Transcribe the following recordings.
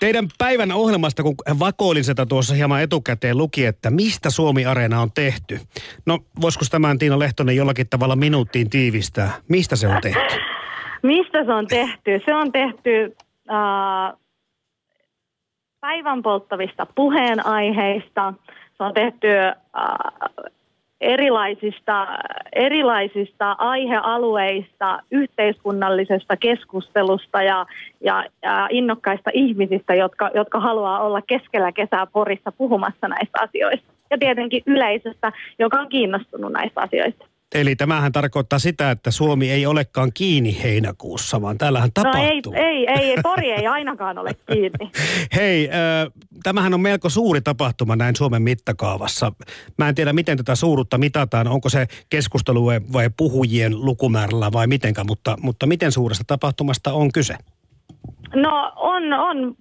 Teidän päivän ohjelmasta, kun vakoilin sitä tuossa hieman etukäteen, luki, että mistä Suomi-areena on tehty. No, voisiko tämän Tiina Lehtonen jollakin tavalla minuuttiin tiivistää? Mistä se on tehty? Mistä se on tehty? Se on tehty äh, päivän polttavista puheenaiheista. Se on tehty äh, erilaisista, erilaisista aihealueista, yhteiskunnallisesta keskustelusta ja, ja, ja innokkaista ihmisistä, jotka, jotka haluaa olla keskellä kesää Porissa puhumassa näistä asioista. Ja tietenkin yleisöstä, joka on kiinnostunut näistä asioista. Eli tämähän tarkoittaa sitä, että Suomi ei olekaan kiinni heinäkuussa, vaan täällähän tapahtuu. No ei, ei, ei, Pori ei ainakaan ole kiinni. Hei, äh, tämähän on melko suuri tapahtuma näin Suomen mittakaavassa. Mä en tiedä, miten tätä suurutta mitataan. Onko se keskustelu vai puhujien lukumäärällä vai mitenkä, mutta, mutta miten suuresta tapahtumasta on kyse? No on, on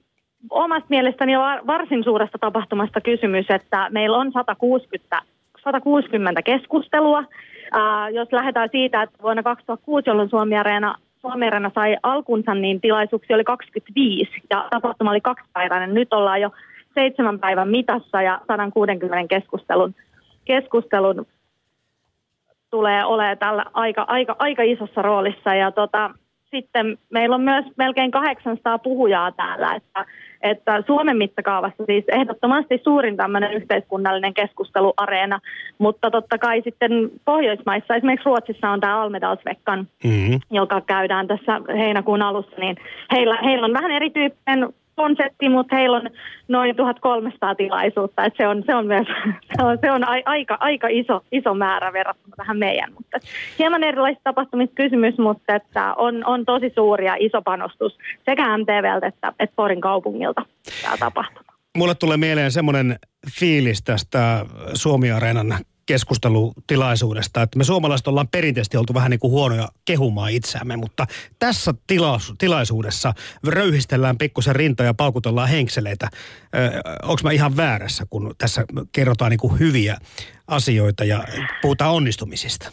omasta mielestäni varsin suuresta tapahtumasta kysymys, että meillä on 160, 160 keskustelua – Äh, jos lähdetään siitä, että vuonna 2006, jolloin Suomi Areena, Suomi Areena sai alkunsa, niin tilaisuuksia oli 25 ja tapahtuma oli kaksipäiväinen. Nyt ollaan jo seitsemän päivän mitassa ja 160 keskustelun, keskustelun tulee olemaan tällä aika, aika, aika isossa roolissa. Ja tota, sitten meillä on myös melkein 800 puhujaa täällä, että että Suomen mittakaavassa siis ehdottomasti suurin tämmöinen yhteiskunnallinen keskusteluareena, mutta totta kai sitten Pohjoismaissa, esimerkiksi Ruotsissa on tämä Almedalsveckan, mm-hmm. joka käydään tässä heinäkuun alussa, niin heillä, heillä on vähän erityyppinen konsepti, mutta heillä on noin 1300 tilaisuutta. että se, on, se on myös se on, se on aika, aika iso, iso määrä verrattuna tähän meidän. Mutta hieman erilaisista tapahtumista kysymys, mutta että on, on tosi suuri ja iso panostus sekä MTVltä että, että Porin kaupungilta tämä tapahtuma. Mulle tulee mieleen semmoinen fiilis tästä Suomi-areenan keskustelutilaisuudesta, että me suomalaiset ollaan perinteisesti oltu vähän niin kuin huonoja kehumaan itseämme, mutta tässä tila- tilaisuudessa röyhistellään pikkusen rinta ja paukutellaan henkseleitä. Onko mä ihan väärässä, kun tässä kerrotaan niin kuin hyviä asioita ja puhutaan onnistumisista?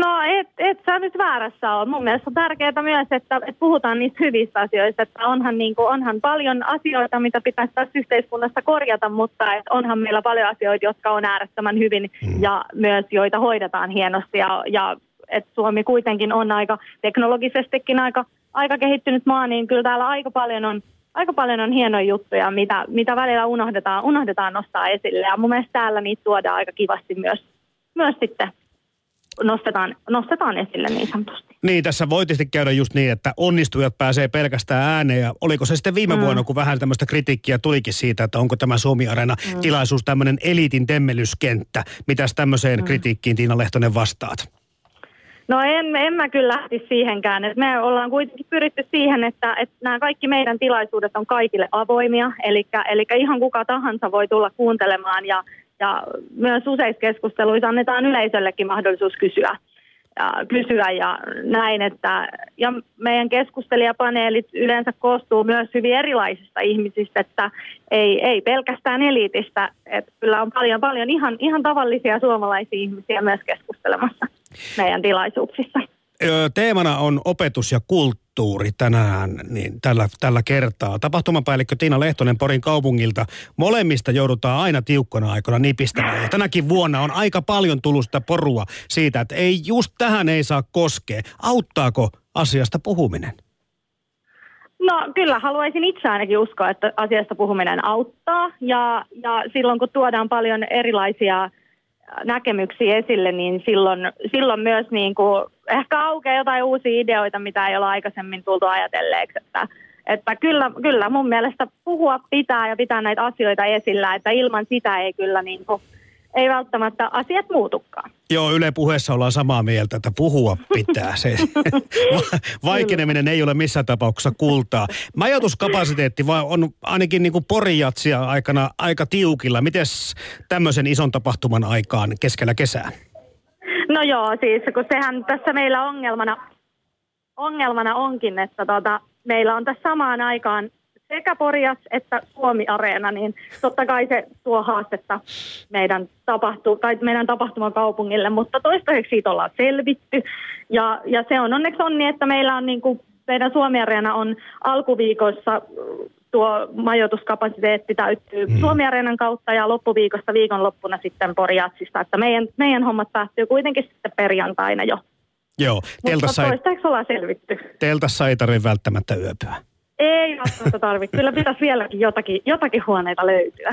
No et, et sä nyt väärässä ole. Mun mielestä on tärkeää myös, että, että puhutaan niistä hyvistä asioista. Että onhan, niin kuin, onhan paljon asioita, mitä pitäisi tässä yhteiskunnassa korjata, mutta et onhan meillä paljon asioita, jotka on äärettömän hyvin mm. ja myös joita hoidetaan hienosti. Ja, ja että Suomi kuitenkin on aika teknologisestikin aika, aika kehittynyt maa, niin kyllä täällä aika paljon on aika paljon on hienoja juttuja, mitä, mitä välillä unohdetaan, unohdetaan nostaa esille. Ja mun mielestä täällä niitä tuodaan aika kivasti myös, myös sitten nostetaan, nostetaan esille niin sanotusti. Niin, tässä voi tietysti käydä just niin, että onnistujat pääsee pelkästään ääneen. Ja oliko se sitten viime mm. vuonna, kun vähän tämmöistä kritiikkiä tulikin siitä, että onko tämä Suomi-areena mm. tilaisuus tämmöinen eliitin temmelyskenttä. Mitäs tämmöiseen mm. kritiikkiin Tiina Lehtonen vastaat? No en, en mä kyllä lähtisi siihenkään. Et me ollaan kuitenkin pyritty siihen, että, että nämä kaikki meidän tilaisuudet on kaikille avoimia. Eli ihan kuka tahansa voi tulla kuuntelemaan ja ja myös useissa keskusteluissa annetaan yleisöllekin mahdollisuus kysyä ja, kysyä ja näin, että ja meidän keskustelijapaneelit yleensä koostuu myös hyvin erilaisista ihmisistä, että ei, ei pelkästään eliitistä, että kyllä on paljon, paljon ihan, ihan tavallisia suomalaisia ihmisiä myös keskustelemassa meidän tilaisuuksissa. Teemana on opetus ja kulttuuri tänään, niin tällä, tällä kertaa. Tapahtumapäällikkö Tiina Lehtonen Porin kaupungilta. Molemmista joudutaan aina tiukkona aikana nipistämään. Ja tänäkin vuonna on aika paljon tullut sitä porua siitä, että ei just tähän ei saa koskea. Auttaako asiasta puhuminen? No kyllä, haluaisin itse ainakin uskoa, että asiasta puhuminen auttaa. Ja, ja silloin kun tuodaan paljon erilaisia näkemyksiä esille, niin silloin, silloin myös niin kuin ehkä aukeaa jotain uusia ideoita, mitä ei ole aikaisemmin tultu ajatelleeksi. Että, että kyllä, kyllä mun mielestä puhua pitää ja pitää näitä asioita esillä, että ilman sitä ei kyllä niin kuin ei välttämättä asiat muutukaan. Joo, Yle puheessa ollaan samaa mieltä, että puhua pitää. Se, vaikeneminen ei ole missään tapauksessa kultaa. Majoituskapasiteetti on ainakin niin kuin porijatsia aikana aika tiukilla. Miten tämmöisen ison tapahtuman aikaan keskellä kesää? No joo, siis kun sehän tässä meillä ongelmana, ongelmana onkin, että tota, meillä on tässä samaan aikaan sekä Porjas että Suomi-areena, niin totta kai se tuo haastetta meidän, tapahtu, tai meidän tapahtumakaupungille, mutta toistaiseksi siitä ollaan selvitty. Ja, ja se on onneksi on niin, että meillä on niin kuin, meidän Suomi-areena on alkuviikossa äh, tuo majoituskapasiteetti täyttyy mm. Suomi-areenan kautta ja loppuviikosta viikonloppuna sitten Porjatsista, että meidän, meidän hommat päättyy kuitenkin sitten perjantaina jo. Joo, teltassa ei, ollaan selvitty. Teltassa ei tarvitse välttämättä yöpyä. Ei välttämättä tarvitse. Kyllä pitäisi vieläkin jotakin, jotakin huoneita löytyä.